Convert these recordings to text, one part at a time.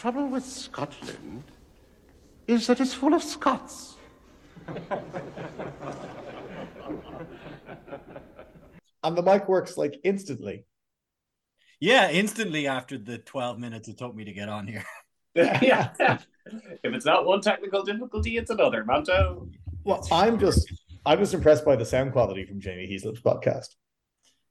trouble with Scotland is that it's full of Scots. and the mic works like instantly. Yeah, instantly after the 12 minutes it took me to get on here. yeah. if it's not one technical difficulty, it's another, Manto. Well, I'm just I'm just impressed by the sound quality from Jamie Heaslip's podcast.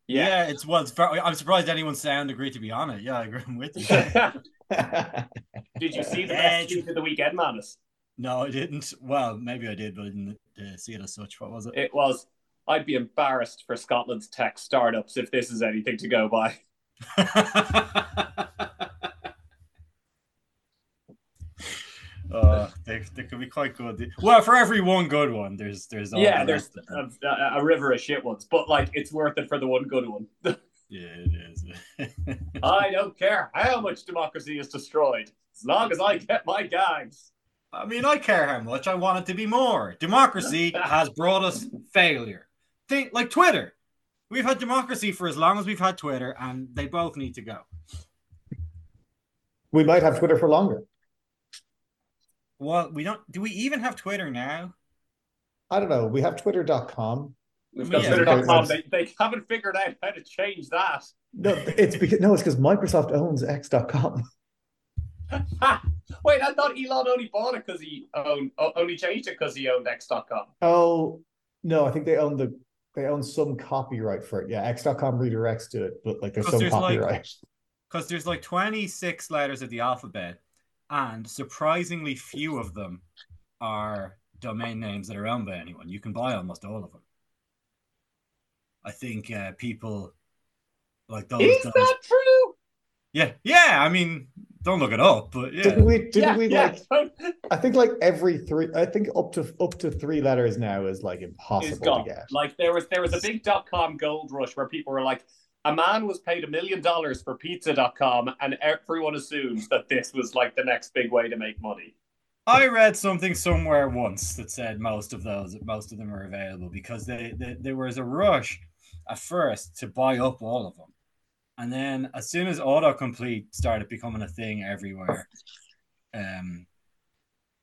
Yeah, yeah it's well. It's, I'm surprised anyone's sound agreed to be on it. Yeah, I agree with you. did you see the best of the weekend, Manus? No, I didn't. Well, maybe I did, but I didn't uh, see it as such. What was it? It was. I'd be embarrassed for Scotland's tech startups if this is anything to go by. uh, they, they could be quite good. Well, for every one good one, there's there's yeah, the there's a, a, a, river of shit ones, but like it's worth it for the one good one. yeah, it is. I don't care how much democracy is destroyed, as long as I get my gags. I mean, I care how much. I want it to be more. Democracy has brought us failure. Think like Twitter. We've had democracy for as long as we've had Twitter, and they both need to go. We might have Twitter for longer. Well, we don't. Do we even have Twitter now? I don't know. We have Twitter.com. We've got yeah, Twitter.com. They, they haven't figured out how to change that. No, it's because no, it's because Microsoft owns X.com. Wait, I thought Elon only bought it because he owned only changed it because he owned X.com. Oh no, I think they own the they own some copyright for it. Yeah, X.com redirects to it, but like there's some there's copyright. Because like, there's like 26 letters of the alphabet, and surprisingly few of them are domain names that are owned by anyone. You can buy almost all of them. I think uh, people like those. Is those, that true? Yeah, yeah. I mean, don't look it up, but yeah. Didn't we? Didn't yeah, we yeah. like? I think like every three. I think up to up to three letters now is like impossible to get. Like there was there was a big dot com gold rush where people were like, a man was paid a million dollars for pizza.com and everyone assumes that this was like the next big way to make money. I read something somewhere once that said most of those, most of them are available because they, they, there was a rush at first to buy up all of them. And then as soon as autocomplete started becoming a thing everywhere, um,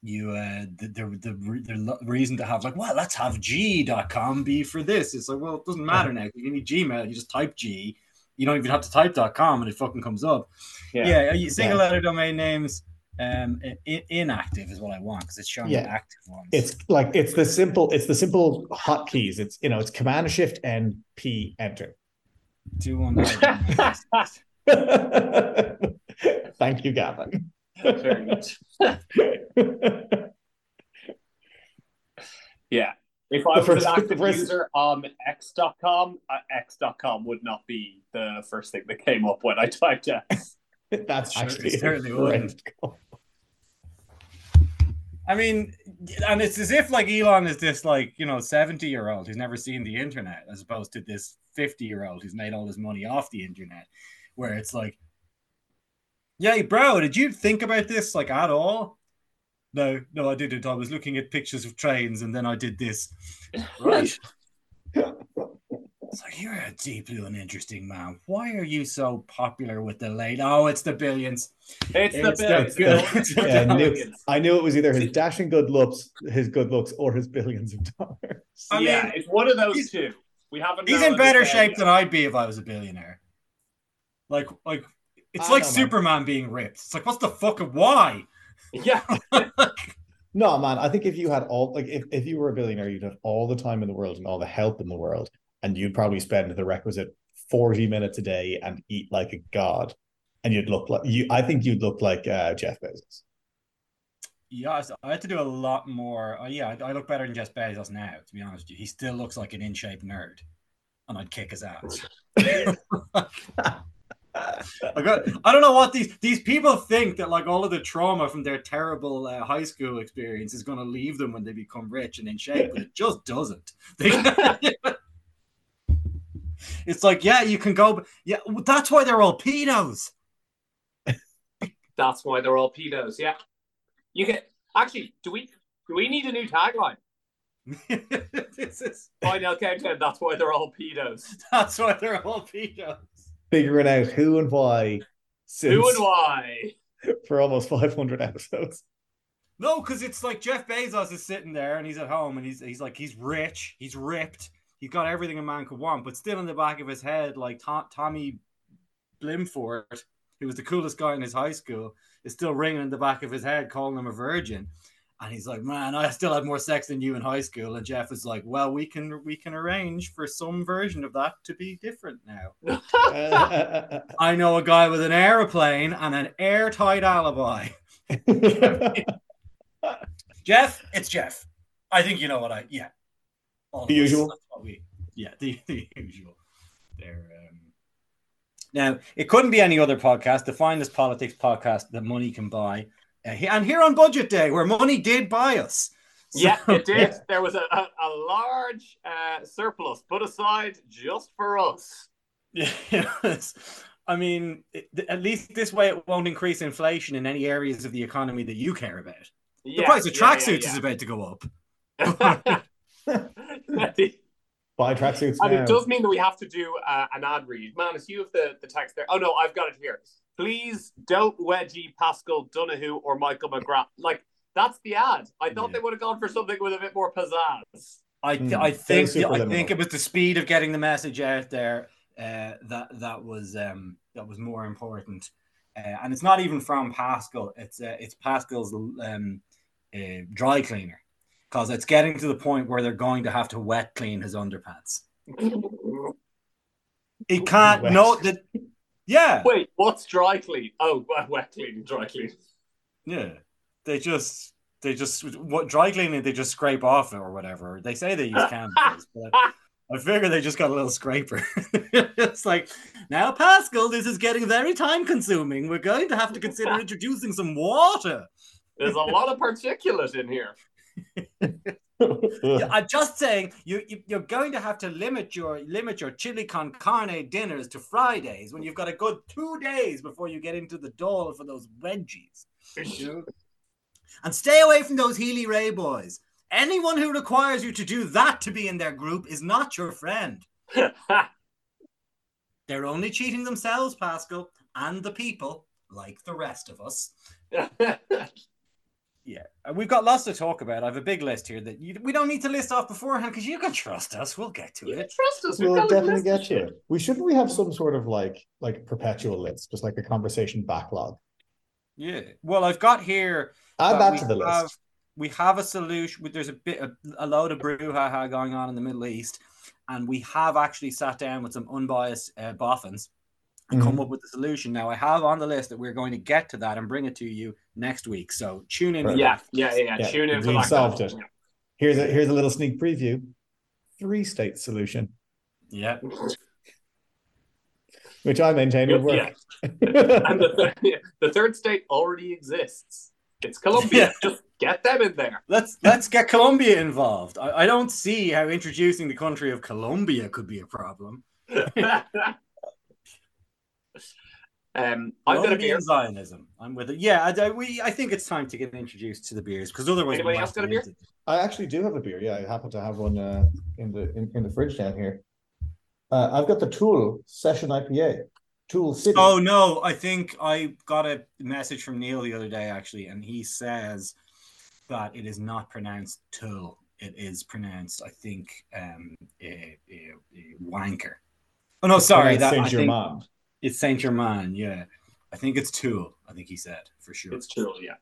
you uh the, the the, the reason to have like well let's have g.com be for this. It's like well it doesn't matter now. You need gmail you just type g. You don't even have to type .com and it fucking comes up. Yeah, yeah single letter domain names um in, inactive is what i want because it's showing yeah. active ones it's like it's the simple it's the simple hotkeys it's you know it's command shift and p enter do one thank you gavin very much. yeah. If I was first, an active first... user on X.com, uh, X.com would not be the first thing that came up when I typed X. That's sure, actually certainly would. I mean, and it's as if like Elon is this like you know seventy year old who's never seen the internet, as opposed to this fifty year old who's made all his money off the internet, where it's like yeah, bro, did you think about this like at all? No, no, I didn't. I was looking at pictures of trains and then I did this. Right. So you're a deeply uninteresting man. Why are you so popular with the late? Oh, it's the billions. It's, it's the billions. The, yeah, I, knew, I, knew, it was either his dashing good looks, his good looks, or his billions of dollars. I yeah, mean, it's one of those two. We haven't. He's in better shape yet. than I'd be if I was a billionaire. Like, like it's I like Superman being ripped. It's like, what's the fuck? Why? Yeah. no, man. I think if you had all, like, if, if you were a billionaire, you'd have all the time in the world and all the help in the world, and you'd probably spend the requisite 40 minutes a day and eat like a god. And you'd look like you, I think you'd look like uh, Jeff Bezos. Yeah, I had to do a lot more. Uh, yeah, I, I look better than Jeff Bezos now, to be honest with you. He still looks like an in shape nerd, and I'd kick his ass. I got. I don't know what these these people think that like all of the trauma from their terrible uh, high school experience is going to leave them when they become rich and in shape, but it just doesn't. it's like, yeah, you can go. Yeah, that's why they're all pedos. That's why they're all pedos. Yeah, you get. Actually, do we do we need a new tagline? this is final countdown. That's why they're all pedos. That's why they're all pedos figuring out who and why. Since, who and why? for almost 500 episodes. No, because it's like Jeff Bezos is sitting there and he's at home and he's he's like he's rich, he's ripped, he's got everything a man could want, but still in the back of his head, like Tom, Tommy Blimford, who was the coolest guy in his high school, is still ringing in the back of his head, calling him a virgin. And he's like, "Man, I still had more sex than you in high school." And Jeff is like, "Well, we can we can arrange for some version of that to be different now." I know a guy with an aeroplane and an airtight alibi. Jeff, it's Jeff. I think you know what I. Yeah, The usual? we- yeah, the, the usual. There. Um... Now, it couldn't be any other podcast. The finest politics podcast that money can buy, uh, and here on Budget Day, where money did buy us. So- Yeah, it did. There was a, a, a large uh, surplus put aside just for us. Yes. I mean, it, at least this way it won't increase inflation in any areas of the economy that you care about. The price of yeah, tracksuits yeah, is about to go up. Yeah. Buy tracksuits and now. it does mean that we have to do uh, an ad read. Man, it's you have the, the text there. Oh no, I've got it here. Please don't wedgie Paschal Donohoe or Michael McGrath. Like that's the ad. I thought Yeah. they would have gone for something with a bit more pizzazz. I, Hmm, I think super I liminal. think it was the speed of getting the message out there uh, that that was um, that was more important, uh, and it's not even from Paschal. It's uh, it's Paschal's um, uh, dry cleaner because it's getting to the point where they're going to have to wet clean his underpants. He can't Wet. know that. Yeah, Wait, what's dry clean? Oh, wet- wet clean, dry clean. yeah. They just they just what dry cleaning they just scrape off it or whatever. They say they use chemicals, but I figure they just got a little scraper. it's like now, Paschal, this is getting very time consuming. We're going to have to consider introducing some water. There's a lot of particulate in here. Yeah, I'm just saying you, you you're going to have to limit your limit your chili con carne dinners to Fridays when you've got a good two days before you get into the dole for those veggies. You know? And stay away from those Healy-Rae boys. Anyone who requires you to do that to be in their group is not your friend. They're only cheating themselves, Paschal, and the people, like the rest of us. Yeah, we've got lots to talk about. I have a big list here that you, we don't need to list off beforehand because you can trust us. We'll get to You it. trust us. We've we'll definitely get of to it. We shouldn't we have some sort of like like perpetual list, just like a conversation backlog. Yeah. Well, I've got here. Add that that to the have- list. We have a solution. There's a bit, a, a load of brouhaha going on in the Middle East, and we have actually sat down with some unbiased uh, boffins and come mm-hmm. up with a solution. Now, I have on the list that we're going to get to that and bring it to you next week. So tune in. Right. Yeah, yeah, yeah, yeah. Yeah, Tune in for we that. solved it. Here's a here's a little sneak preview. Three state solution, Yeah. which I maintain would Yeah. work. And the, th- the third state already exists. It's Colombia. Just get them in there. Let's let's get Colombia involved. I, I don't see how introducing the country of Colombia could be a problem. um, I've got a beer. Colombian Zionism. I'm with it. Yeah, I, I- we. I think it's time to get introduced to the beers because otherwise, Anybody else got a beer? lose. I actually do have a beer. Yeah, I happen to have one uh, in the in, in the fridge down here. Uh, I've got the Tool Session IPA, Tool City. Oh no, I think I got a message from Neil the other day actually, and he says that it is not pronounced tool. It is pronounced, I think, um, a, a, a wanker. Oh no, sorry, that I Saint think Germain. It's Saint Germain. Yeah, I think it's tool. I think he said for sure. It's true, yeah.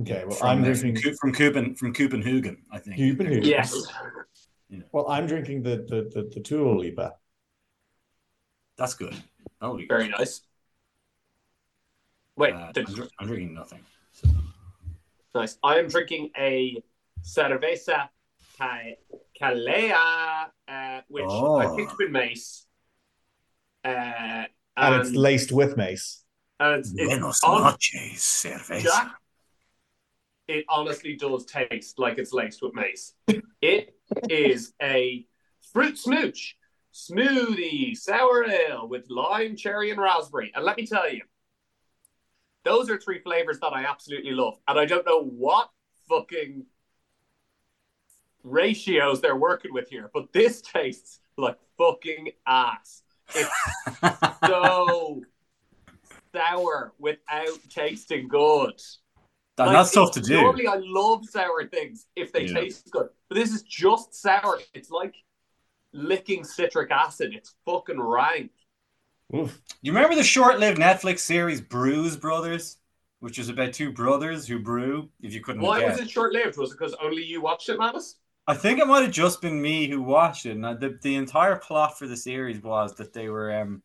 Okay, well, from, I'm drinking. from, from Copen from Copenhagen, I think. Copenhagen. Yes. Well, I'm drinking the the the, the Tool IPA. That's good. Holy Very nice. Wait, Uh, the- I'm, dr- I'm drinking nothing. nice. I am drinking a cerveza ca- calea, uh, which Oh. I picked with mace. Uh, and, And it's laced with mace. and it's, it's Buenos on- noches, cerveza. Jack, it honestly does taste like it's laced with mace. It is a fruit smooch smoothie sour ale with lime, cherry, and raspberry. And let me tell you, those are three flavors that I absolutely love. And I don't know what fucking ratios they're working with here, but this tastes like fucking ass. It's so sour without tasting good. And Like, that's tough to do. Normally, I love sour things if they Yeah. taste good, but this is just sour. It's like licking citric acid. It's fucking rank. Oof. You remember the short-lived Netflix series Brews Brothers, which is about two brothers who brew? If you couldn't Why guess. was it short lived? Was it because only you watched it, Mavis? I think it might have just been me who watched it. And the the entire plot for the series was that they were um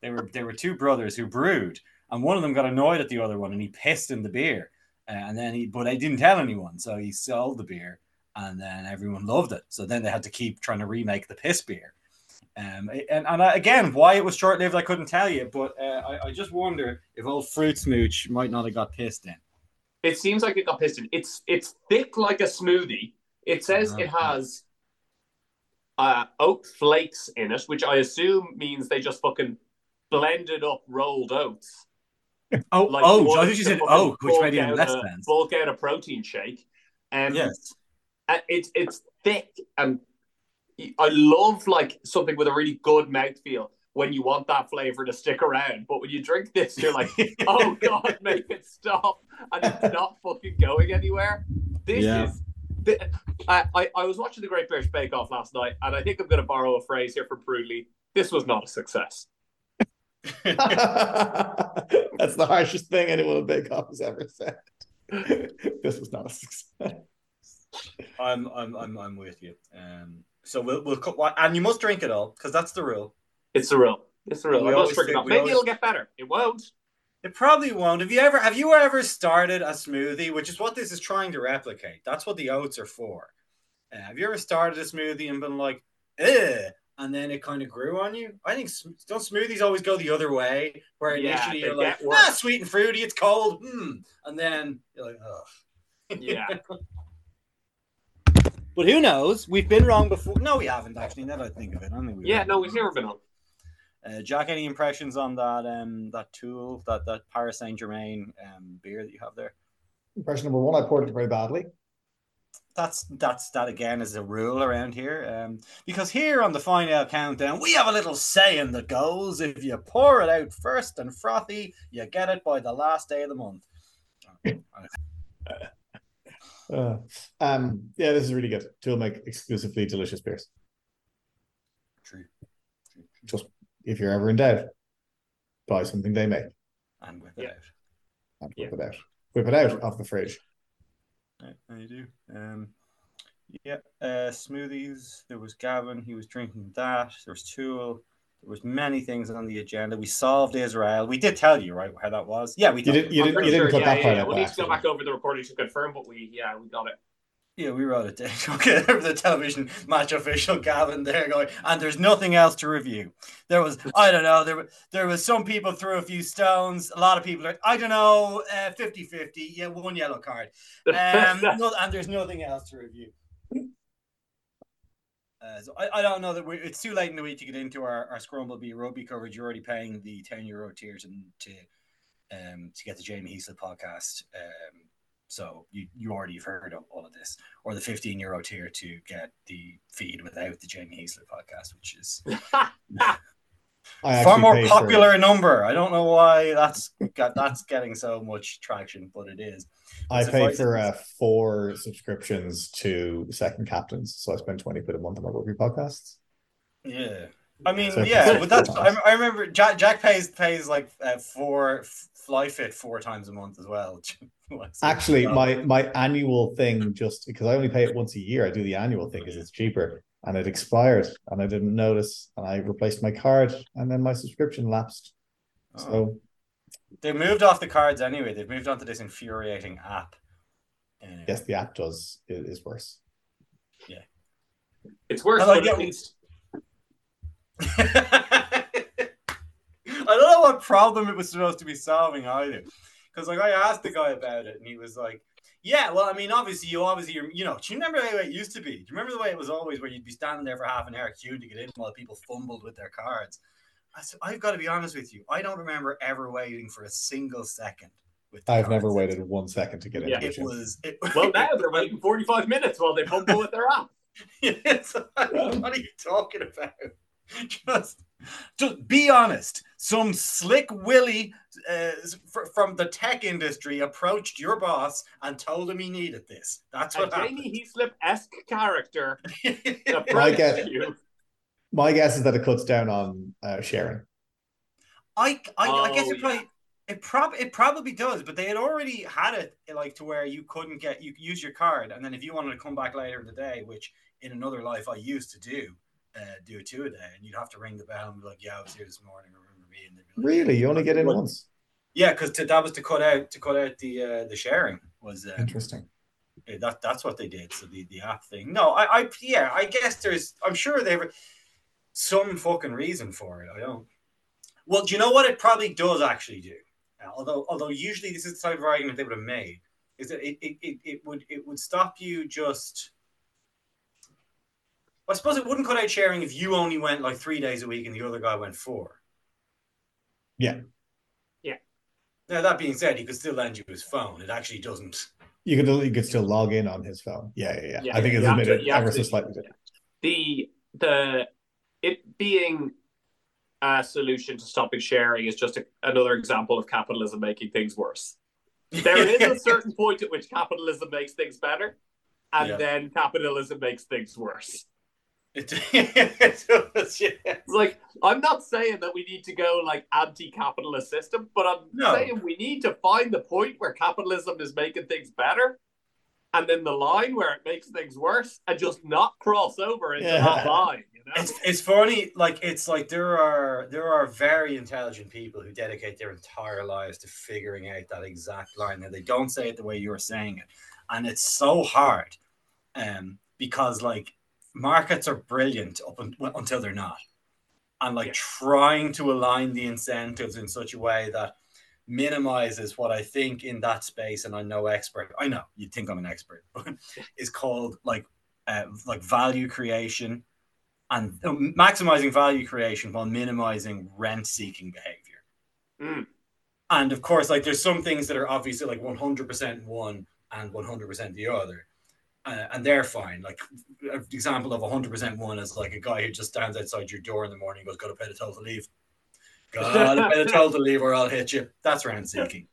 they were they were two brothers who brewed, and one of them got annoyed at the other one, and he pissed in the beer, uh, and then he but he didn't tell anyone, so he sold the beer, and then everyone loved it. So then they had to keep trying to remake the piss beer. Um, and and I, again, why it was short lived, I couldn't tell you, but uh, I, I just wonder if old Fruit Smooch might not have got pissed in. It seems like it got pissed in. It's it's thick like a smoothie. It says it has uh, oat flakes in it, which I assume means they just fucking blended up rolled oats. Oh, Like oh, one I think you said fucking oak, which made even less a- sense. Bulk out a protein shake. Um, Yes. and it's it's thick and I love like something with a really good mouthfeel when you want that flavor to stick around. But when you drink this, you're like, oh god, make it stop, and it's not fucking going anywhere. This Yeah. is. Thi- I, I, I was watching the Great British Bake Off last night, and I think I'm going to borrow a phrase here from Bruley. This was not a success. That's the harshest thing anyone in Bake Off has ever said. this was not a success. I'm I'm I'm I'm with you. Um, so we'll we'll cut and you must drink it all because that's the rule. It's the rule. It's the rule. We I'm not always drinking say- up. we Maybe always- it'll get better. It won't. It probably won't. Have you ever have you ever started a smoothie, which is what this is trying to replicate? That's what the oats are for. Uh, have you ever started a smoothie and been like, eh, and then it kind of grew on you? I think don't smoothies always go the other way, where Yeah, initially they you're like, ah, sweet and fruity, it's cold, hmm, and then you're like, oh. Yeah. But who knows? We've been wrong before. No, we haven't actually. Now that I think of it, I think we yeah. No, we've never been on. Uh, Jack, any impressions on that um that tool that that Paris Saint Germain um beer that you have there? Impression number one, I poured it very badly. That's that's that again is a rule around here. Um, because here on the final countdown, we have a little saying that goes: if you pour it out first and frothy, you get it by the last day of the month. Uh, um, yeah, this is really good. Tool make exclusively delicious beers. True. True, true. Just if you're ever in doubt, buy something they make And whip it Yeah. out. and whip it out. Whip it out of the fridge. Yeah, there you do. Um, yeah, uh, smoothies. There was Gavin. He was drinking that. There was Tool. There was many things on the agenda. We solved Israel. We did tell you right how that was. Yeah, we You did. You didn't. pretty You didn't sure, cut yeah, that yeah, part yeah. out. We by need to go back over the recording to confirm, but we yeah we got it. Yeah, we wrote it down. Okay, there was a television match official Gavin there going, and there's nothing else to review. There was, I don't know, there were there was some people threw a few stones. A lot of people are, I don't know, uh, 50-50. Yeah, one yellow card. Um, no, and there's nothing else to review. Uh, so I, I don't know that we, it's too late in the week to get into our, our Scrumble Bee rugby coverage. You're already paying the 10 euro tier to, to um to get the Jamie Heaslip podcast. Um, so you, you already have heard of all of this, or the 15 euro tier to get the feed without the Jamie Heaslip podcast, which is I far more popular a number. I don't know why that's got that's getting so much traction, but it is. For, I Suffice paid for uh, four subscriptions to Second Captains, so I spend twenty quid a month on my rugby podcasts. Yeah. I mean, So- yeah, but that's I, I remember Jack, Jack pays pays like uh, four Flyefit four times a month as well. Actually, my my annual thing, just because I only pay it once a year, I do the annual thing because it's cheaper, and it expired, and I didn't notice, and I replaced my card, and then my subscription lapsed. Oh. So they moved off the cards anyway. They've moved on to this infuriating app. Uh, yes, the app does it is worse. Yeah, it's worse, like but at least I don't know what problem it was supposed to be solving either. Because like I asked the guy about it, and he was like, "Yeah, well, I mean, obviously, you obviously, you're, you know, do you remember the way it used to be? Do you remember the way it was always where you'd be standing there for half an hour queuing to get in while people fumbled with their cards?" I said, "I've got to be honest with you. I don't remember ever waiting for a single second." I've never waited wait one second to get in. Yeah. into It it. was. It, well now they're waiting 45 minutes while they fumble with their app. It's like, what are you talking about? Just, just be honest. some slick Willie uh, f- from the tech industry approached your boss and told him he needed this. That's A what Jamie Heaslip esque character happened. I approached get- you. My guess is that it cuts down on uh, sharing. I, I, I guess Oh, it probably it prob it probably does, but they had already had it like to where you couldn't get you use your card, and then if you wanted to come back later in the day, which in another life I used to do, uh, do two a day, and you'd have to ring the bell and be like, "Yeah, I was here this morning. Remember me?" And like, Really, you only get in once. Yeah, because that was to cut out to cut out the uh, the sharing was uh, Interesting. that that's what they did. So the, the app thing. No, I, I yeah, I guess there's I'm sure they were some fucking reason for it. I don't. Well, do you know what it probably does actually do? Although although usually this is the type of argument they would have made is that it, it, it, it would it would stop you just. I suppose it wouldn't cut out sharing if you only went like three days a week and the other guy went four. Yeah. Yeah. Now that being said, he could still lend you his phone. It actually doesn't. You could you could still log in on his phone. Yeah, yeah, yeah. Yeah, I think you it's have to- admitted you have ever so slightly different. the the it being a solution to stopping sharing is just a, another example of capitalism making things worse. There is a certain point at which capitalism makes things better, and Yeah. then capitalism makes things worse. It, it does, yeah. It's like I'm not saying that we need to go like anti-capitalist system, but I'm No. saying we need to find the point where capitalism is making things better, and then the line where it makes things worse, and just not cross over into Yeah. that line. You know? It's, it's funny, like it's like there are there are very intelligent people who dedicate their entire lives to figuring out that exact line. and they don't say it the way you're saying it, and it's so hard, um, because like markets are brilliant up un- until they're not, and like Yeah. trying to align the incentives in such a way that minimizes what I think in that space, and I'm no expert. I know you'd think I'm an expert, but is called like uh, like value creation and uh, maximizing value creation while minimizing rent seeking behavior. Mm. And of course, like there's some things that are obviously like 100% one and 100% the other. Uh, and they're fine. Like an example of 100% one is like a guy who just stands outside your door in the morning and goes, Gotta pay the toll to leave. Gotta pay the toll to leave or I'll hit you. That's rent seeking.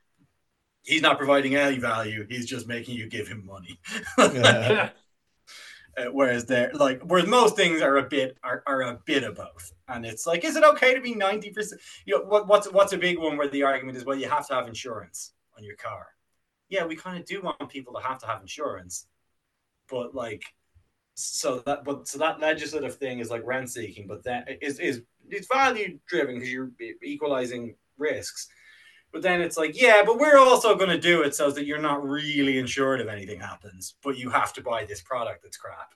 He's not providing any value. He's just making you give him money. Yeah. Uh, whereas they're like, whereas most things are a bit are, are a bit of both, and it's like, is it okay to be ninety percent? You know, what, what's what's a big one where the argument is, well, you have to have insurance on your car. Yeah, we kind of do want people to have to have insurance, but like, so that but so that legislative thing is like rent seeking, but that is is it's value driven because you're equalizing risks. But then it's like, yeah, but we're also going to do it so that you're not really insured if anything happens, but you have to buy this product that's crap.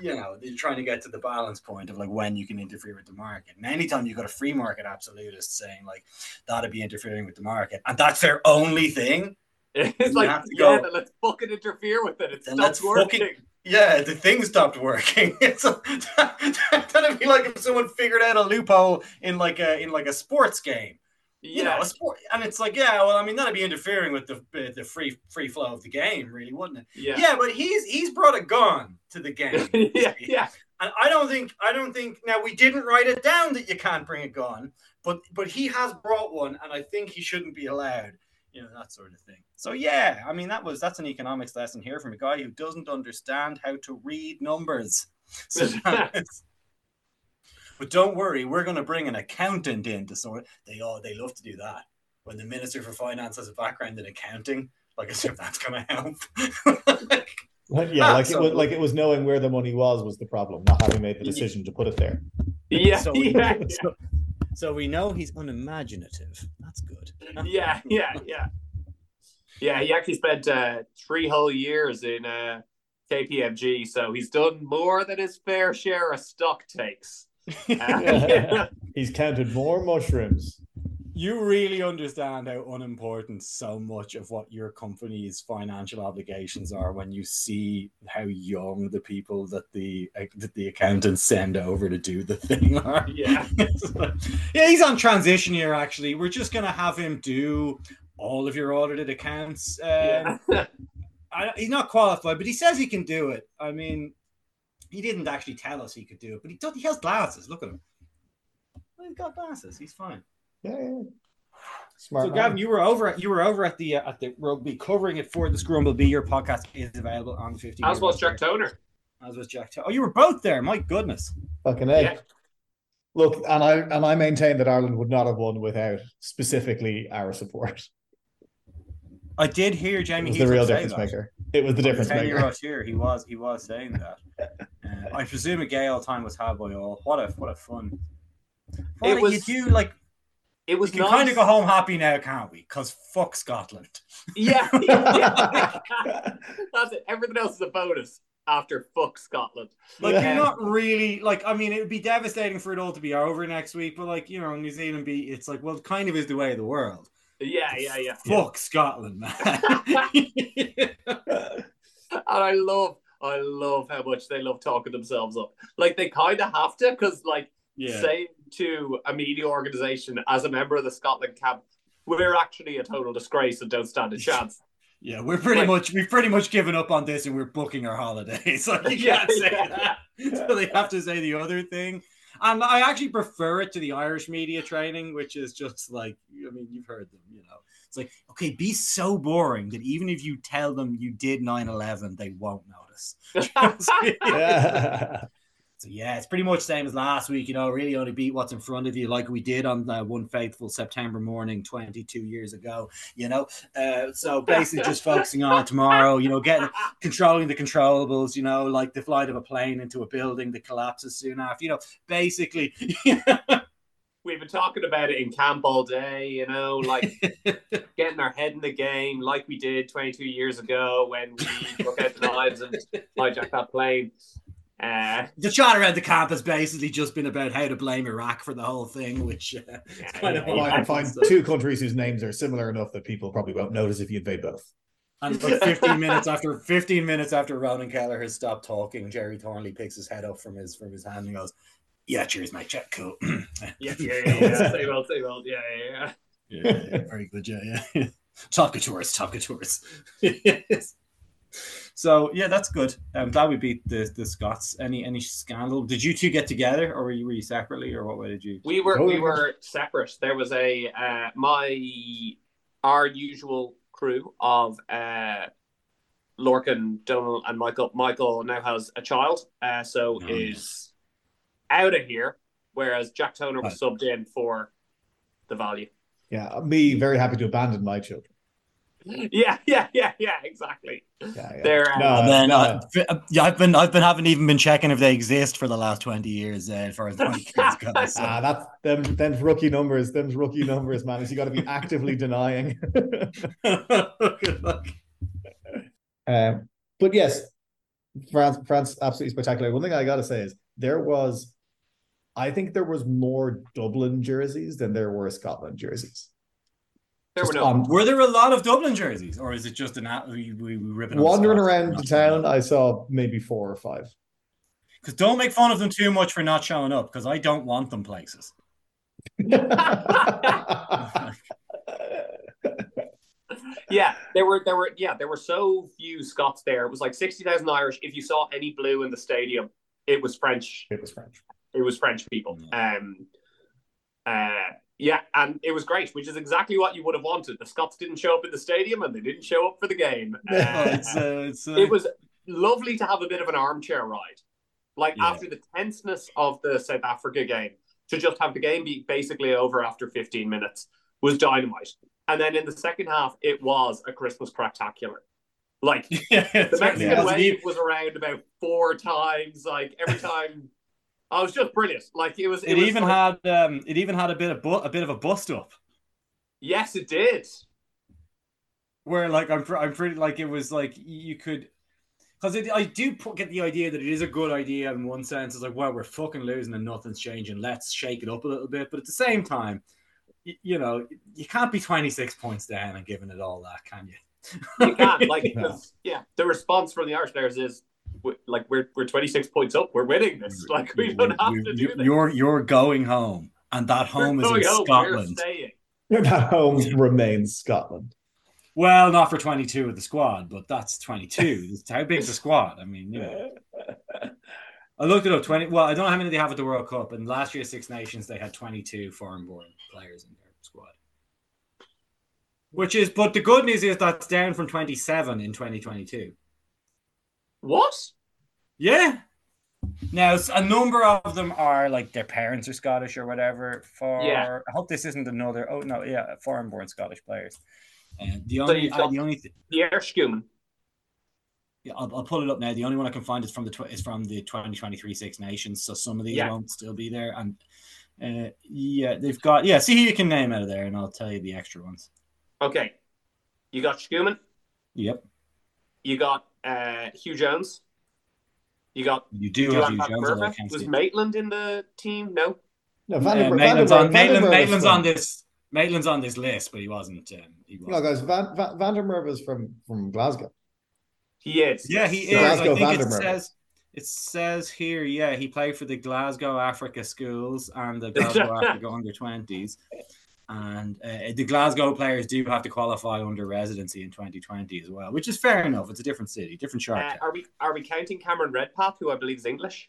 You know, you're trying to get to the balance point of like when you can interfere with the market. And anytime you've got a free market absolutist saying like that'd be interfering with the market, and that's their only thing, It's You like, yeah, go- let's fucking interfere with it. It let's working. fucking- yeah, the thing stopped working. It's a, that'd be like if someone figured out a loophole in like a in like a sports game. you know, a sport, and it's like, yeah, well, I mean, that'd be interfering with the uh, the free free flow of the game, really, wouldn't it? yeah, Yeah, but he's he's brought a gun to the game, yeah, yeah. and I don't think I don't think now we didn't write it down that you can't bring a gun, but but he has brought one, and I think he shouldn't be allowed, you know, that sort of thing. So yeah, I mean, that was that's an economics lesson here from a guy who doesn't understand how to read numbers. So but don't worry, we're going to bring an accountant in to sort. They all they love to do that. When the minister for finance has a background in accounting, like as if that's going to help. Like, yeah, Ah, like it was like it was knowing where the money was was the problem, not having made the decision to put it there. Yeah, So yeah, so, so we know he's unimaginative. That's good. yeah, yeah, yeah. Yeah, he actually spent uh, three whole years in uh, KPMG, so he's done more than his fair share of stock takes. Uh, yeah. He's counted more mushrooms. You really understand how unimportant so much of what your company's financial obligations are when you see how young the people that the that the accountants send over to do the thing are. Yeah. yeah, he's on transition here. Actually, we're just gonna have him do all of your audited accounts. Um, yeah. I, he's not qualified, but he says he can do it. I mean, he didn't actually tell us he could do it, but he does, he has glasses. Look at him. He's got glasses. He's fine. Yeah, yeah. Smart. So man. Gavin, you were over at you were over at the uh, at the rugby covering it for the Scrumble B. Your podcast is available on the 15. As was Jack Toner. As was Jack. Oh, you were both there. My goodness. Fucking A. Yeah. Look, and I and I maintain that Ireland would not have won without specifically our support. I did hear It Jamie was the real say difference that. maker. It was the difference Ten year maker. old here, he was he was saying that. Uh, I presume a gay old time was had by all. What a what a fun. What It a- was- you do like It was we can nice. kind of go home happy now, can't we? Because fuck Scotland. Yeah, yeah. that's it. Everything else is a bonus after fuck Scotland. Like Yeah. you're not really like I mean it would be devastating for it all to be over next week, but like you know New Zealand be it's like well it kind of is the way of the world. Yeah, yeah, yeah. Fuck Scotland, man. And I love, I love how much they love talking themselves up. Like they kind of have to, because like yeah. saying to a media organization as a member of the Scotland camp, we're actually a total disgrace and don't stand a chance. Yeah, we're pretty Like- much we've pretty much given up on this and we're booking our holidays. Like you Yeah, can't say yeah. that. So they have to say the other thing. And I actually prefer it to the Irish media training, which is just like I mean, you've heard them, you know. It's like, okay, be so boring that even if you tell them you did 9-11, they won't notice. yeah. So yeah, it's pretty much the same as last week. You know, really only beat what's in front of you, like we did on uh, one faithful September morning, 22 years ago. You know, uh, so basically just focusing on tomorrow. You know, getting controlling the controllables. You know, like the flight of a plane into a building that collapses soon after. You know, basically. We've been talking about it in camp all day, you know, like getting our head in the game, like we did 22 years ago when we took out the knives and hijacked that plane. Uh, the chat around the camp has basically just been about how to blame Iraq for the whole thing, which uh, yeah, kind of yeah, I yeah. can find two countries whose names are similar enough that people probably won't notice if you invade both. And like 15 minutes after 15 minutes after Ronan Kelleher has stopped talking, Gerry Thornley picks his head up from his from his hand and goes, "Yeah, cheers, mate. Check, cool. Yeah, yeah, yeah, yeah. Say well, say well. Yeah, yeah, yeah. yeah, yeah, very good. Yeah, yeah. top couture, top coutures. So yeah, that's good. I'm glad we beat the the Scots. Any any scandal? Did you two get together, or were you, were you separately, or what way did you? We were Oh, we were separate. There was a uh, my our usual crew of uh, Lorcan, Donald, and Michael. Michael now has a child, uh, so Oh, is out of here. Whereas Jack Toner was subbed in for the value. Yeah, me very happy to abandon my children. Yeah, yeah, yeah, yeah. Exactly. Yeah, yeah. They're, uh, no, and then no, uh, yeah, I've been I've been haven't even been checking if they exist for the last twenty years uh, as far as my kids go. So. Ah, that's them. Them's rookie numbers. them rookie numbers, man. Is you got to be actively denying. Good luck. um, but yes, France, France, absolutely spectacular. One thing I got to say is there was, I think there was more Dublin jerseys than there were Scotland jerseys. There were no. on- Were there a lot of Dublin jerseys, or is it just an at we we, we ripping wandering Scots? around the town, I saw maybe four or five. Because don't make fun of them too much for not showing up, because I don't want them places. Yeah, there were there were yeah there were so few Scots there. It was like sixty thousand Irish. If you saw any blue in the stadium, it was French. it was French. It was French people. Um, uh, yeah, and it was great, which is exactly what you would have wanted. The Scots didn't show up in the stadium, and they didn't show up for the game. Uh, it's, uh, it's, uh, it was lovely to have a bit of an armchair ride. Like Yeah. after the tenseness of the South Africa game, to just have the game be basically over after 15 minutes was dynamite. And then in the second half, it was a Christmas spectacular. Like yeah, the Mexican wave was around about four times. Like every time, I was just brilliant. Like it was. It was even like- had um, it even had a bit of bu- a bit of a bust up Yes, it did. where like I'm pr- I'm pretty like it was like you could because I do get the idea that it is a good idea in one sense. It's like well we're fucking losing and nothing's changing. Let's shake it up a little bit. But at the same time, you, you know you can't be 26 points down and giving it all that, can you? You can't like No. yeah. The response from the Irish players is like we're we're 26 points up. We're winning this. Like we don't have to do You- this. You're you're going home, and that home We're is in going home. We're Scotland. staying. That home remains Scotland. Well, not for 22 of the squad, but that's 22. How big's the squad? I mean, you know. I looked it up. 20. Well, I don't know how many they have at the World Cup. And last year, Six Nations, they had 22 foreign born players in their squad. Which is, but the good news is that's down from 27 in 2022. What? Yeah. Now, a number of them are like their parents are Scottish or whatever. For Yeah. I hope this isn't another. Oh no, yeah, foreign-born Scottish players. And the only, you've uh, the only, th- Pierre Schoeman. yeah, I'll, I'll pull it up now. The only one I can find is from the tw- is from the 2023 Six Nations. So some of these Yeah. won't still be there. And uh, yeah, they've got yeah. See who you can name out of there, and I'll tell you the extra ones. Okay. You got Schoeman. Yep, You got uh, Huw Jones. You got you do have Huw Jones. although I Was Maitland in the team? No. No, Uh, Vandenberg, Maitland's Vandenberg, on Maitland, Maitland's on this Maitland's on this list, but he wasn't. Um, he No, wasn't. guys, Van, Van, Vandenberg is from from Glasgow. He is. Yeah, he is. Glasgow I think it says it says here. Yeah, he played for the Glasgow Africa Schools and the Glasgow Africa Under Twenties. And uh, the Glasgow players do have to qualify under residency in 2020 as well, which is fair enough. It's a different city, different shark. Uh, are we are we counting Cameron Redpath, who I believe is English?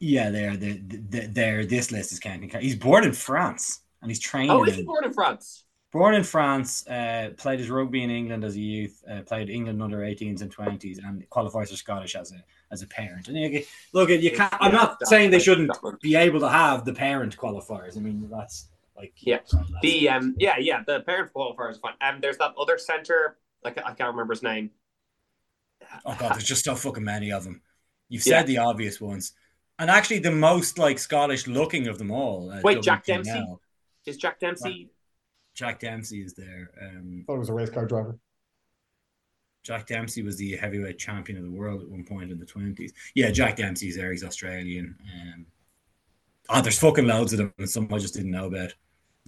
yeah, they're, they're, they're, this list is counting. He's born in France and he's trained. Oh, is he born in France? Born in France, uh, played his rugby in England as a youth, uh, played England under 18s and 20s, and qualifies for Scottish as a as a parent. And you, look, you can't. I'm not saying they shouldn't be able to have the parent qualifiers. I mean, that's like Yeah. that's- The um yeah yeah the parent qualifier is fine. Um, there's that other center like I can't remember his name. oh god, there's just so fucking many of them. You've Yeah. said the obvious ones, and actually the most like Scottish looking of them all. Uh, Wait, Jack Dempsey? Is Jack Dempsey? Jack Dempsey is there. Um, thought it was a race car driver. Jack Dempsey was the heavyweight champion of the world at one point in the twenties. Yeah, Jack Dempsey's there. He's Australian. Um, oh, there's fucking loads of them, and some I just didn't know about.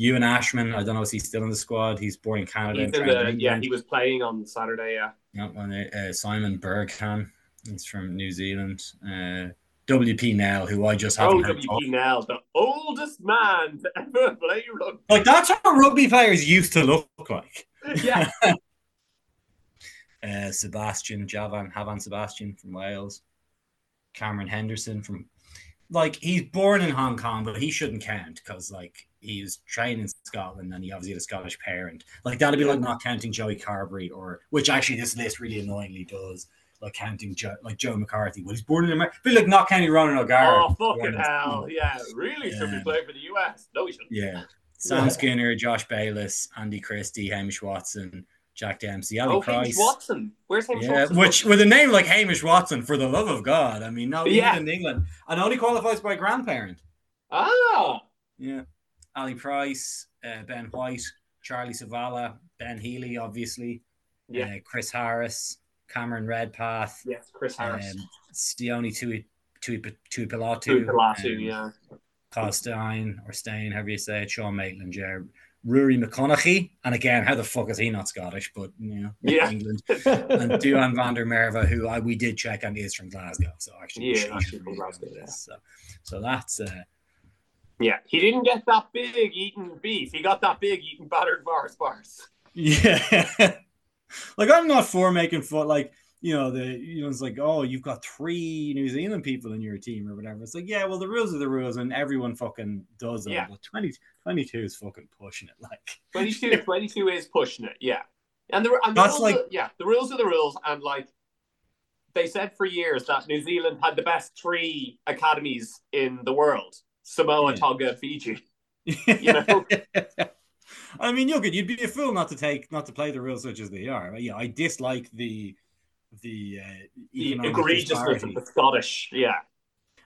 Ewan Ashman, I don't know if he's still in the squad. He's born in Canada. He's in the yeah he was playing on Saturday. Yeah. Not one, uh, Simon Berghan. He's from New Zealand. Uh, WP Nel, who I just haven't Oh, heard WP Nel, the oldest man to ever play rugby. Like that's what rugby players used to look like. Yeah, uh, Sebastian Javan Havan Sebastian from Wales, Cameron Henderson from like he's born in Hong Kong, but he shouldn't count because like he was trained in Scotland and he obviously had a Scottish parent. Like that'd be like not counting Joey Carbery or which actually this list really annoyingly does. Like counting Joe, like Joe McCarthy. Well, he's born in America. Be like not counting Ronan O'Gara. oh fucking in- hell, yeah, really should be Yeah. playing for the US. No, he shouldn't. Yeah. Sam Yeah. Skinner, Josh Bayliss, Andy Christie, Hamish Watson, Jack Dempsey, Ali Oh, Price. Hamish Watson. Where's Hamish Yeah, Watson? which with a name like Hamish Watson, for the love of God, I mean, no, Yeah. even in England, and only qualifies by grandparent. Ah, Yeah, Ali Price, uh, Ben White, Charlie Savala, Ben Healy, obviously, yeah, uh, Chris Harris, Cameron Redpath, yes, Chris Harris. um, Sione Tui Tui Tuipulotu, Pilatu, um, yeah. Kyle Steyn or Stein, however you say it, Sean Maitland, yeah, Rory McConnochie, and again, how the fuck is he not Scottish? But you know, Yeah. England and Duhan van der Merwe, who I, we did check and is from Glasgow. So actually, Yeah, actually from Glasgow, yeah. So, so that's uh, Yeah, he didn't get that big eating beef. He got that big eating battered Mars bars. yeah. like I'm not for making fun. Like you know the you know it's like oh you've got three New Zealand people in your team or whatever. It's like yeah, well the rules are the rules and everyone fucking does them. Yeah. But 20, 22 is fucking pushing it. Like 22, 22 is pushing it, yeah. And the, and the That's rules like- are- yeah, the rules are the rules, and like they said for years that New Zealand had the best three academies in the world: Samoa, Yeah. Tonga, Fiji. You know? I mean, look, you'd be a fool not to take, not to play the rules such as they are. Yeah, I dislike the the uh, The egregiousness of the Scottish, yeah,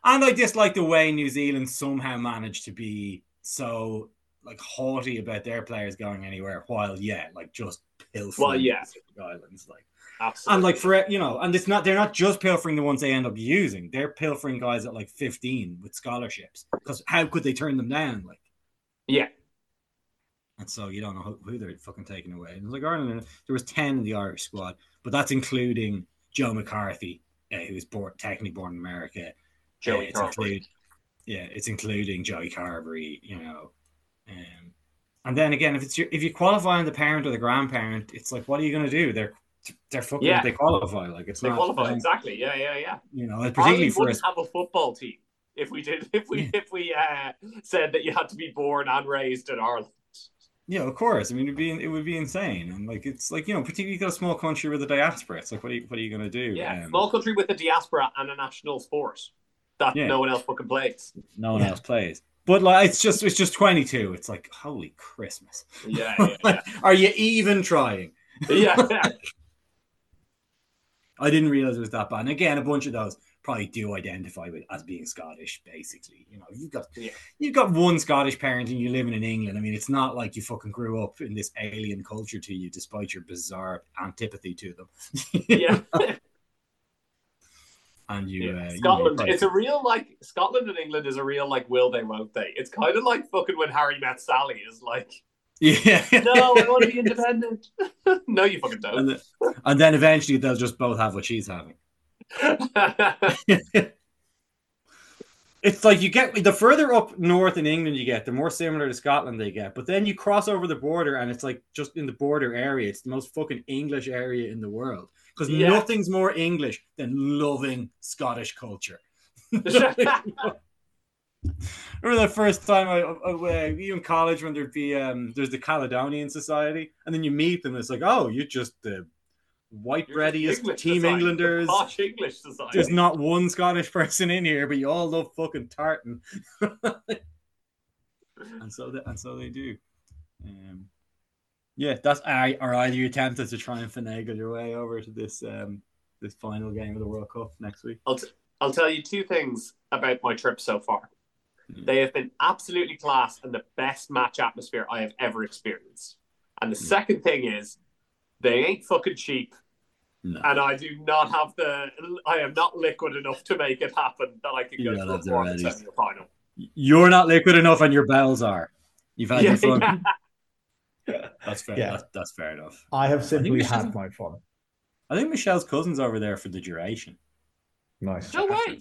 and I dislike the way New Zealand somehow managed to be so like haughty about their players going anywhere, while yeah, like just pilfering Well, yeah. Pacific Islands, like absolutely. and like for you know, and it's not they're not just pilfering the ones they end up using; they're pilfering guys at like fifteen with scholarships because how could they turn them down? Like. yeah, And so you don't know who, who they're fucking taking away. And it was like Ireland, there was ten in the Irish squad, but that's including Joe McCarthy, uh, who was born technically born in America. Joey Uh, it's include- yeah, it's including Joey Carbery, you know. Um, and then again, if it's your, if you qualify on the parent or the grandparent, it's like, what are you going to do? They're they're fucking Yeah. they qualify like it's They not qualify um, exactly. Yeah, yeah, yeah. you know particularly for us. have a football team if we did if we if we uh, said that you had to be born and raised in Ireland. Yeah, of course. I mean, it'd be it would be insane, and like it's like you know, particularly got a small country with a diaspora. It's like, what are you what are you gonna do? Yeah, Um, small country with a diaspora and a national sport that Yeah. no one else fucking plays. no one Yeah. else plays. But like, it's just it's just twenty two. It's like holy Christmas. Yeah, yeah, yeah. Are you even trying? yeah, yeah. I didn't realize it was that bad. And again, a bunch of those probably do identify with as being Scottish, basically. You know, you've got Yeah. you've got one Scottish parent and you're living in England. I mean, it's not like you fucking grew up in this alien culture to you, despite your bizarre antipathy to them. yeah. and you, Yeah. uh, you Scotland. know, it's a real like Scotland and England is a real like will they won't they? It's kind of like fucking when Harry met Sally is like, yeah. no, I want to be independent. no, you fucking don't. then, and then eventually they'll just both have what she's having. It's like you get the further up north in England you get, the more similar to Scotland they get. But then you cross over the border, and it's like just in the border area. It's the most fucking English area in the world because Yeah. nothing's more English than loving Scottish culture. Remember the first time I, I, I you in college when there'd be um there's the Caledonian Society, and then you meet them. and It's like, oh, you're just the white breadiest team society, Englanders. Posh English society. There's not one Scottish person in here, but you all love fucking tartan. and so they, and so they do. Um, yeah, that's are, are either you tempted to try and finagle your way over to this um this final game of the World Cup next week? I'll, t- I'll tell you two things about my trip so far. Mm. They have been absolutely class and the best match atmosphere I have ever experienced. And the Mm. second thing is, they ain't fucking cheap, No. and I do not have the. I am not liquid enough to make it happen that I can go gotta to a the quarter semi final. You're not liquid enough, and your bells are. You've had your fun. Yeah. That's fair. Yeah. That's, that's fair enough. I have simply we should- had my fun. I think Michelle's cousin's over there for the duration. Nice. No way.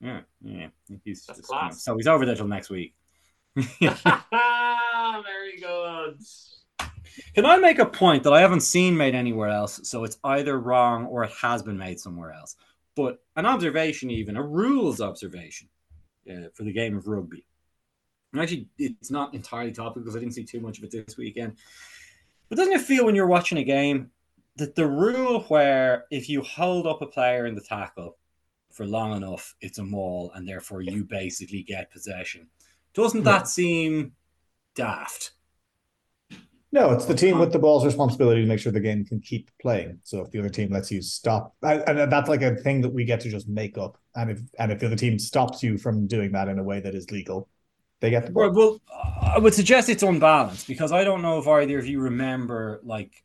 Yeah, yeah. He's That's just- class. so he's over there till next week. Very good. Can I make a point that I haven't seen made anywhere else? So it's either wrong or it has been made somewhere else. But an observation, even a rules observation uh, for the game of rugby. And actually, it's not entirely topical because I didn't see too much of it this weekend. But doesn't it feel when you're watching a game that the rule where if you hold up a player in the tackle for long enough, it's a maul, and therefore you basically get possession? Doesn't that seem daft? No, it's the team with the ball's responsibility to make sure the game can keep playing. So if the other team lets you stop, and and that's like a thing that we get to just make up. And if and if the other team stops you from doing that in a way that is legal, they get the ball. Well, well, I would suggest it's unbalanced because I don't know if either of you remember, like,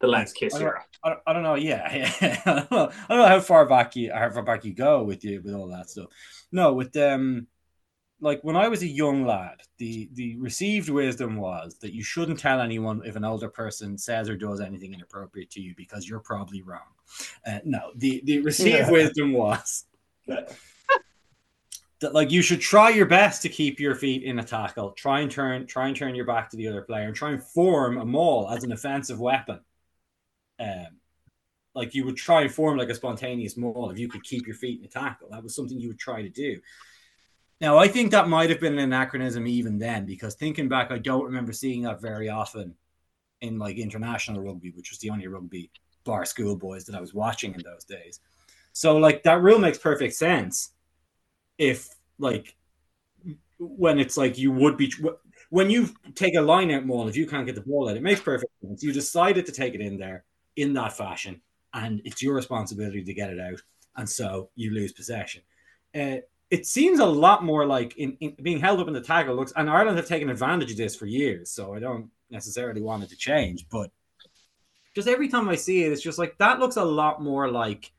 The Let's Kiss I don't- era. I don't, I don't know, yeah, yeah. I, don't know, I don't know how far back you how far back you go with you with all that stuff. No, with um, like when I was a young lad, the the received wisdom was that you shouldn't tell anyone if an older person says or does anything inappropriate to you because you're probably wrong. Uh, no, the the received Yeah. wisdom was that like you should try your best to keep your feet in a tackle. Try and turn try and turn your back to the other player and try and form a maul as an offensive weapon. Um, like you would try and form like a spontaneous maul if you could keep your feet in a tackle. That was something you would try to do. Now I think that might have been an anachronism even then because thinking back, I don't remember seeing that very often in like international rugby, which was the only rugby bar schoolboys that I was watching in those days. So like that rule makes perfect sense if like when it's like you would be when you take a line out maul if you can't get the ball out it makes perfect sense you decided to take it in there in that fashion and it's your responsibility to get it out and so you lose possession uh, it seems a lot more like in, in being held up in the tackle looks and Ireland have taken advantage of this for years so I don't necessarily want it to change but just every time I see it it's just like that looks a lot more like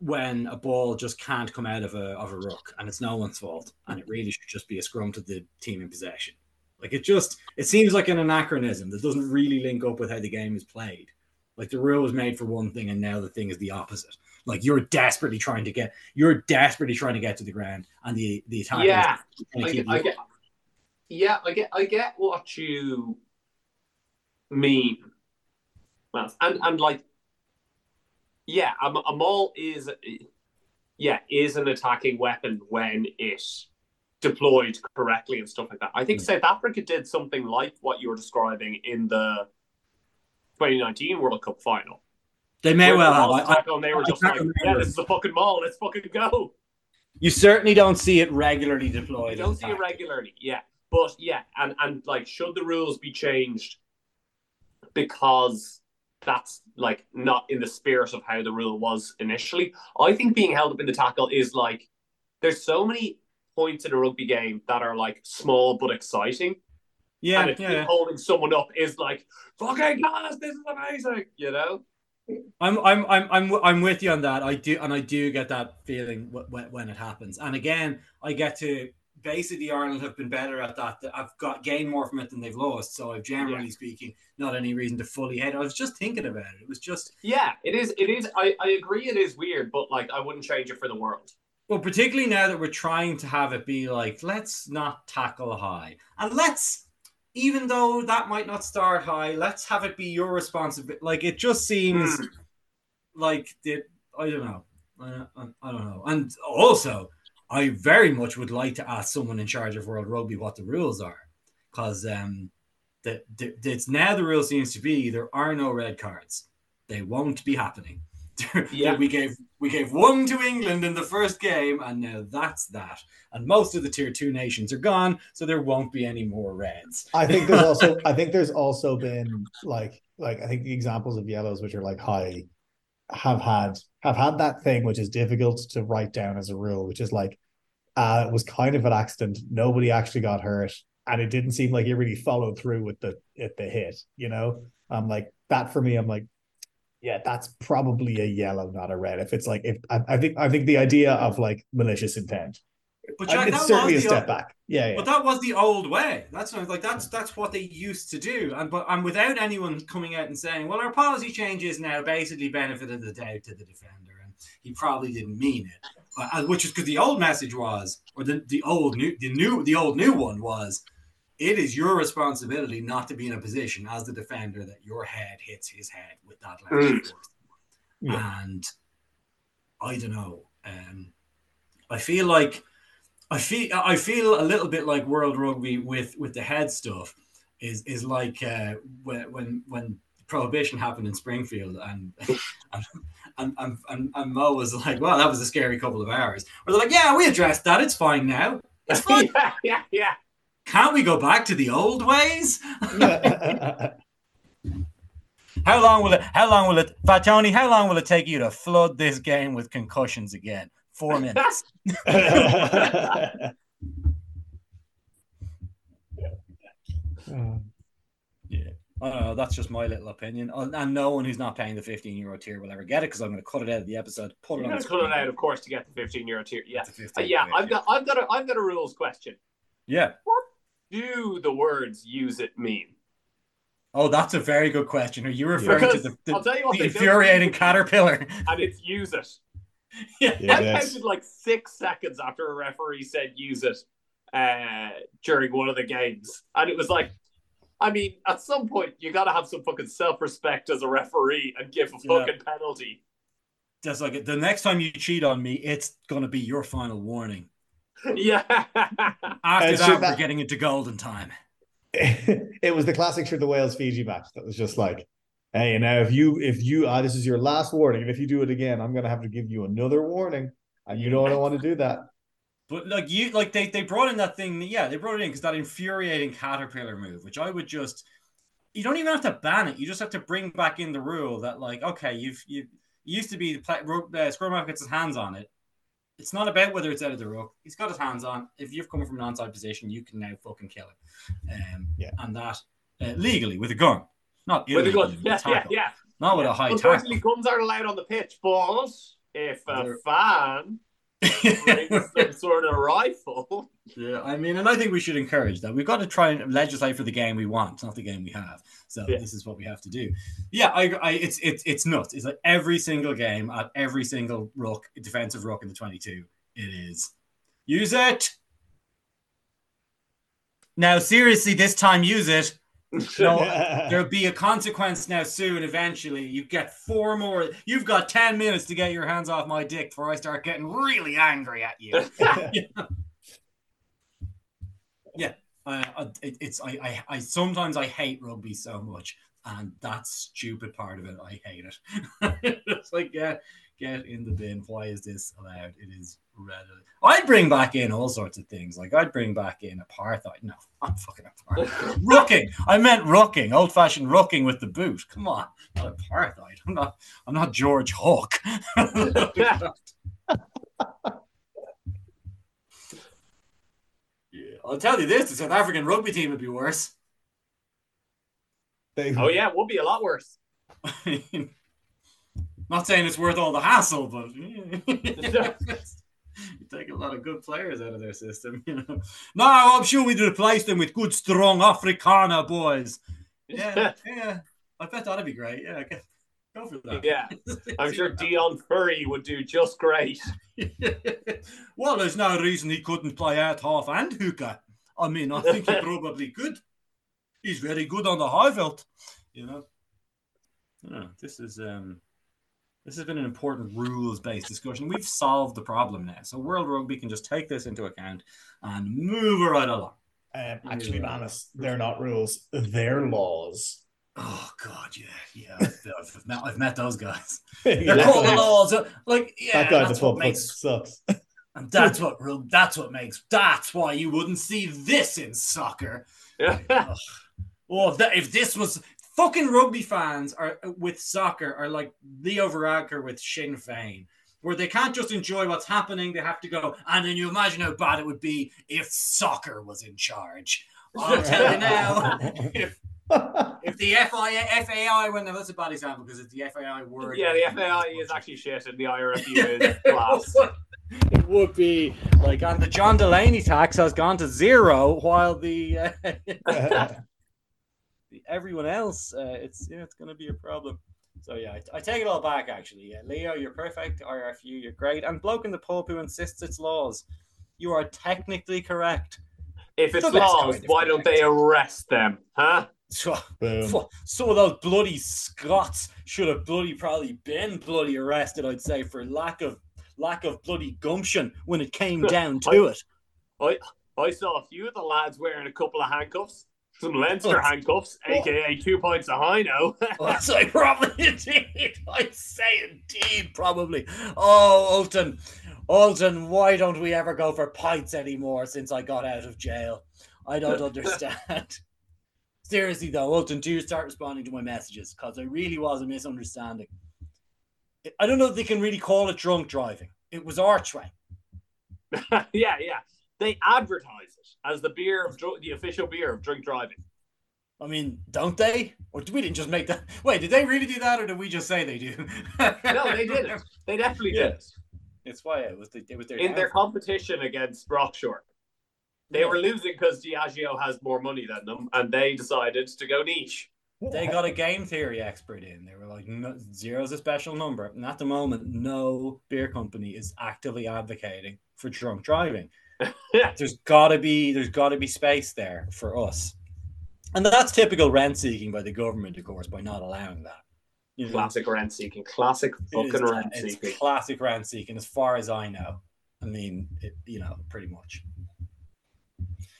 when a ball just can't come out of a of a ruck and it's no one's fault and it really should just be a scrum to the team in possession. Like it just it seems like an anachronism that doesn't really link up with how the game is played. Like the rule was made for one thing and now the thing is the opposite. Like you're desperately trying to get you're desperately trying to get to the ground and the the attack Yeah, I, keep I get. Yeah, I get. I get what you mean, Matt. and and like, yeah, maul is, yeah, is an attacking weapon when it deployed correctly and stuff like that. I think hmm. South Africa did something like what you were describing in the 2019 World Cup final. They may Where well have. I- I- tackle and they were I just like, remember. "Yeah, this is a fucking maul. Let's fucking go." you certainly don't see it regularly deployed. You don't as see it regularly, yeah. But yeah, and and like, should the rules be changed because that's like not in the spirit of how the rule was initially? I think being held up in the tackle is like there's so many points in a rugby game that are like small but exciting, Yeah, and yeah. holding someone up is like fucking guys, this is amazing, you know? I'm I'm I'm I'm I'm with you on that. I do and I do get that feeling when, when it happens. And again, I get to basically Ireland have been better at that. I've got gained more from it than they've lost. So I've generally Yeah. speaking not any reason to fully hate. I was just thinking about it. It was just Yeah, it is. It is. I, I agree. It is weird, but like I wouldn't change it for the world. well, particularly now that we're trying to have it be like, let's not tackle high, and let's, even though that might not start high, let's have it be your responsibility. Like it just seems like the I don't know, I, I, I don't know, and also I very much would like to ask someone in charge of World Rugby what the rules are, because um, that it's now the rule seems to be there are no red cards, they won't be happening. Yeah. we gave we gave one to England in the first game, and now that's that. And most of the tier two nations are gone, so there won't be any more reds. I think there's also I think there's also been like like I think the examples of yellows which are like high have had have had that thing which is difficult to write down as a rule, which is like uh it was kind of an accident. Nobody actually got hurt, and it didn't seem like it really followed through with the it the hit, you know? I'm like that for me, I'm like, yeah, that's probably a yellow, not a red. If it's like if I, I think I think the idea of like malicious intent. But I Jack, that it's certainly a step old- back. Yeah, yeah. But that was the old way. That's like that's that's what they used to do, and but and without anyone coming out and saying, "Well, our policy changes now basically benefited the doubt to the defender," and he probably didn't mean it, uh, which is because the old message was, or the the old new the new the old new one was, it is your responsibility not to be in a position as the defender that your head hits his head with that of Mm. force. Yeah. And I don't know. Um, I feel like I feel I feel a little bit like World Rugby with with the head stuff is is like uh, when when when prohibition happened in Springfield and and, and and and and Moe was like, "Well, that was a scary couple of hours." Where they're like, "Yeah, we addressed that. It's fine now. It's fine. yeah, yeah, yeah. Can't we go back to the old ways?" How long will it? How long will it, Fat Tony? How long will it take you to flood this game with concussions again? Four minutes. Yeah. I don't know. That's just my little opinion. And and no one who's not paying the 15 euro tier will ever get it because I'm going to cut it out of the episode. Put it You're on gonna the cut it out, of course, to get the 15 euro tier. Yeah, Uh, yeah. I've got, I've got, a, I've got a rules question. Yeah. Do the words "use it" mean? Oh, that's a very good question. Are you referring Because to the, I'll the, tell you what, the infuriating caterpillar? and it's "use it." yeah. Yeah, I counted like six seconds after a referee said "use it" uh, during one of the games, and it was like. I mean, at some point, you got to have some fucking self respect as a referee and give a Yeah. fucking penalty. Just like the next time you cheat on me, it's going to be your final warning. Yeah. After And that, we're that- getting into golden time. it was the classic for the Wales Fiji match that was just like, hey, now if you if you ah, this is your last warning, and if you do it again, I'm gonna have to give you another warning, and you don't want to do that. But like you, like they they brought in that thing. Yeah, they brought it in because that infuriating caterpillar move, which I would just. You don't even have to ban it. You just have to bring back in the rule that like, okay, you've you it used to be the play, uh, scrum half gets his hands on it. It's not about whether it's out of the ruck. He's got his hands on. If you've come from an onside position, you can now fucking kill it. Um, Yeah. and that uh, legally with a gun, not With a gun. with Yeah, yeah, yeah. not with a high tackle. Unfortunately, guns aren't allowed on the pitch, but if a fan brings some sort of rifle, Yeah, I mean, and I think we should encourage that. We've got to try and legislate for the game we want, not the game we have. So Yeah. this is what we have to do. Yeah, I, I it's it's it's nuts. It's like every single game at every single ruck, defensive ruck in the twenty-two. It is use it. Now, seriously, this time use it. No, there'll be a consequence now soon. Eventually, you get four more. You've got ten minutes to get your hands off my dick before I start getting really angry at you. Uh, it, it's I, I I sometimes I hate rugby so much, and that stupid part of it, I hate it. it's like get get in the bin. Why is this allowed? It is readily. I'd bring back in all sorts of things. Like I'd bring back in apartheid. No, I'm fucking apartheid. rucking. I meant rucking, old fashioned rucking with the boot. Come on, not apartheid. I'm not. I'm not George Hook. yeah, I'll tell you this: the South African rugby team would be worse. They, oh yeah, it would be a lot worse. Not saying it's worth all the hassle, but you take a lot of good players out of their system, you know. No, I'm sure we'd replace them with good, strong Afrikaner boys. Yeah, yeah. I bet that'd be great. Yeah, go for that. Yeah, I'm sure Deon Fourie would do just great. well, there's no reason he couldn't play out half and hooker. I mean, I think he probably could. He's very good on the high veld, you know. Yeah, this is um this has been an important rules based discussion. We've solved the problem now. So World Rugby can just take this into account and move right along. Um, actually, Manus, they're not rules, they're laws. Oh God, yeah, yeah. I've, I've, met, I've met those guys. They're called the laws. Like, yeah, that guy that's the what pub makes, sucks. and that's what rug- that's what makes. That's why you wouldn't see this in soccer. Oh, if, that, if this was fucking rugby fans are with soccer are like Leo Varadkar with Sinn Féin, where they can't just enjoy what's happening; they have to go. And then you imagine how bad it would be if soccer was in charge. I'll tell you now, if if the FI, FAI, well, no, that's a bad example because it's the FAI word. yeah, the FAI is actually shit, and the IRFU is class. It would be like, and the John Delaney tax has gone to zero, while the uh, everyone else, uh, it's yeah, it's going to be a problem. So yeah, I, I, take it all back. Actually, yeah, Leo, you're perfect. IRFU, you're great. And bloke in the pub who insists it's laws, you are technically correct. If it's laws, why don't they arrest them, huh? So, some of those bloody Scots should have bloody probably been bloody arrested. I'd say for lack of lack of bloody gumption when it came down to I, it. I I saw a few of the lads wearing a couple of handcuffs, some Leinster oh. handcuffs, Oh. aka two pints of Hino. Well, so probably indeed. I'd say indeed, probably. Oh, Alton, Alton, why don't we ever go for pints anymore since I got out of jail? I don't understand. Seriously though, Alton, do you start responding to my messages because I really was a misunderstanding. I don't know if they can really call it drunk driving. It was archway. yeah, yeah. They advertise as the beer of dr- the official beer of drink driving. I mean, don't they? Or we didn't just make that? Wait, did they really do that, or did we just say they do? No, they did it. They definitely Yeah. did it. It's why it was. The, it was their in their competition against Rockshore. They Yeah. were losing because Diageo has more money than them, and they decided to go niche. they got a game theory expert in. They were like, no, zero's a special number. And at the moment, no beer company is actively advocating for drunk driving. Yeah. There's gotta be there's gotta be space there for us. And that's typical rent seeking by the government, of course, by not allowing that. You know, Classic rent seeking. Classic fucking rent seeking. classic rent seeking, as far as I know. I mean, it, you know, pretty much.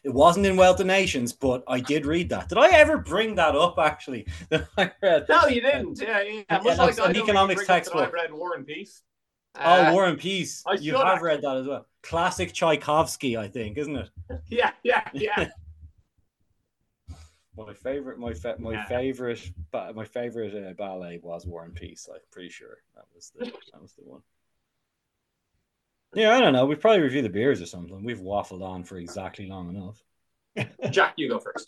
It wasn't in Wealth of Nations, but I did read that. Did I ever bring that up? Actually, that I read. No, you didn't. Yeah, yeah. Yeah, Much like an I economics bring up that textbook. I've read War and Peace. Oh, Uh, War and Peace. I You have read that as well. Classic Tchaikovsky, I think, isn't it? Yeah, yeah, yeah. My favorite, my fa- my Yeah. favorite, ba- my favorite uh, ballet was War and Peace. I'm pretty sure that was the that was the one. Yeah, I don't know. We probably review the beers or something. We've waffled on for exactly long enough. Jack, you go first.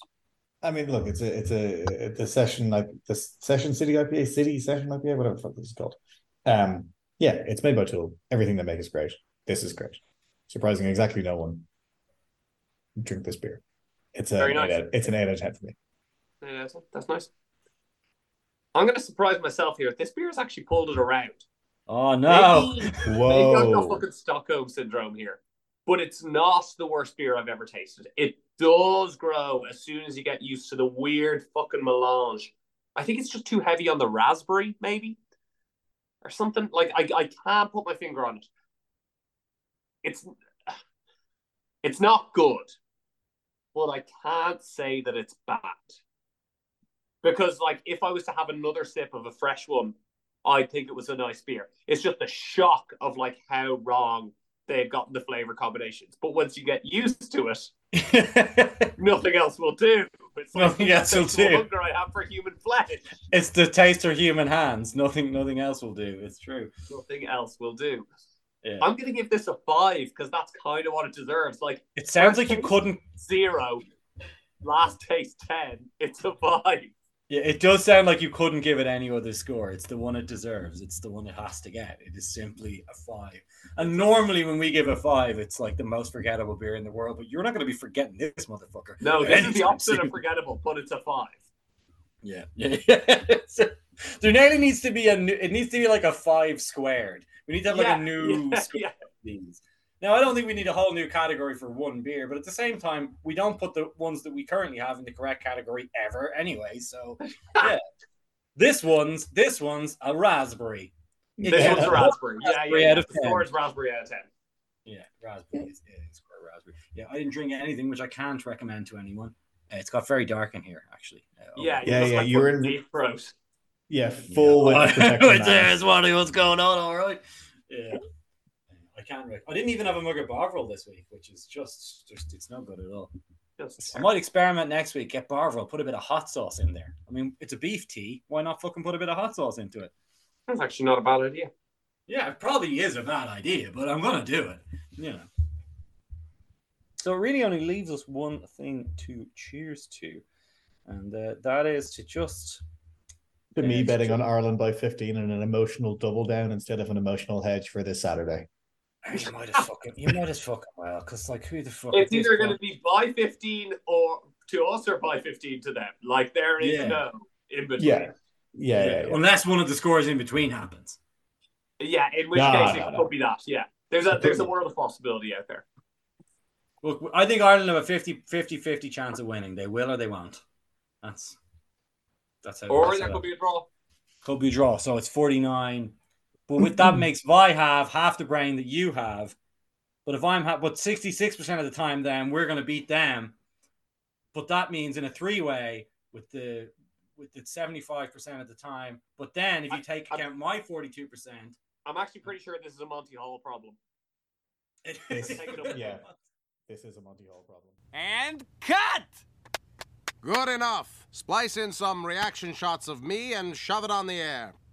I mean, look, it's a it's a it's a session like the session city IPA, city session IPA, whatever the fuck this is called. Um, yeah, it's made by To Øl. Everything they make is great. This is great. Surprising, exactly no one drink this beer. It's a Very nice. eight out- it's an eight out of ten for me. Yeah, that's, that's nice. I'm going to surprise myself here. This beer has actually pulled it around. Oh no! Maybe, maybe I've got Whoa! fucking Stockholm syndrome here, but it's not the worst beer I've ever tasted. It does grow as soon as you get used to the weird fucking melange. I think it's just too heavy on the raspberry, maybe, or something. Like I, I can't put my finger on it. It's, it's not good. but I can't say that it's bad. Because, like, if I was to have another sip of a fresh one, I'd think it was a nice beer. It's just the shock of like how wrong they've gotten the flavor combinations. But once you get used to it, nothing else will do. It's like Nothing else will do. hunger I have for human flesh. it's the taste of human hands. Nothing, nothing else will do. It's true. Nothing else will do. Yeah. I'm gonna give this a five because that's kind of what it deserves. Like It sounds like you couldn't. zero, last taste ten. It's a five. Yeah, it does sound like you couldn't give it any other score. It's the one it deserves. It's the one it has to get. It is simply a five. And normally, when we give a five, it's like the most forgettable beer in the world. But you're not going to be forgetting this motherfucker. No, this is the opposite soon. of forgettable, but it's a five. Yeah, yeah. So, there nearly needs to be a new. It needs to be like a five squared. We need to have like Yeah, a new. yeah, square yeah. of these. Now, I don't think we need a whole new category for one beer, but at the same time, we don't put the ones that we currently have in the correct category ever, anyway. So, yeah, this one's this one's a raspberry. This Yeah. one's a raspberry. Yeah, yeah. Raspberry yeah. out of The 10. score is raspberry out of ten. Yeah, raspberry is, yeah, it's got a raspberry. Yeah, I didn't drink anything, which I can't recommend to anyone. Uh, it's got very dark in here, actually. Uh, Yeah, Yeah, just yeah, you're in- deep throat. Yeah, full with protection. Wait, mask. there's one of what's going on, all right. Yeah. I can't. Rec- I didn't even have a mug of Bovril this week, which is just, just it's no good at all. Just I might experiment next week. Get Bovril, put a bit of hot sauce in there. I mean, it's a beef tea. Why not fucking put a bit of hot sauce into it? that's actually not a bad idea. Yeah, it probably is a bad idea, but I'm gonna do it. You know. So it really only leaves us one thing to cheers to, and uh, that is to just To me, betting on Ireland by 15 and an emotional double down instead of an emotional hedge for this Saturday. You might as fucking, you might as fucking well, because like who the fuck? It's either going to be by 15 or to us or by 15 to them. Like there is Yeah. no in between. Yeah. Yeah, yeah, yeah. Unless one of the scores in between happens. Yeah, in which No, case no, it no. could be that. Yeah. There's a there's a world of possibility out there. Look, I think Ireland have a 50 50 50 chance of winning. They will or they won't. That's that's how Or that's there how- could be a draw. could be a draw. So it's 49. But with that makes Vi have half the brain that you have. But if I'm ha- but 66% of the time then we're gonna beat them. But that means in a three-way with the with the 75% of the time. But then if you take I- account my 42%, I'm actually pretty sure this is a Monty Hall problem. it, This- Take it up. yeah. This is a Monty Hall problem. And cut! Good enough. Splice in some reaction shots of me and shove it on the air.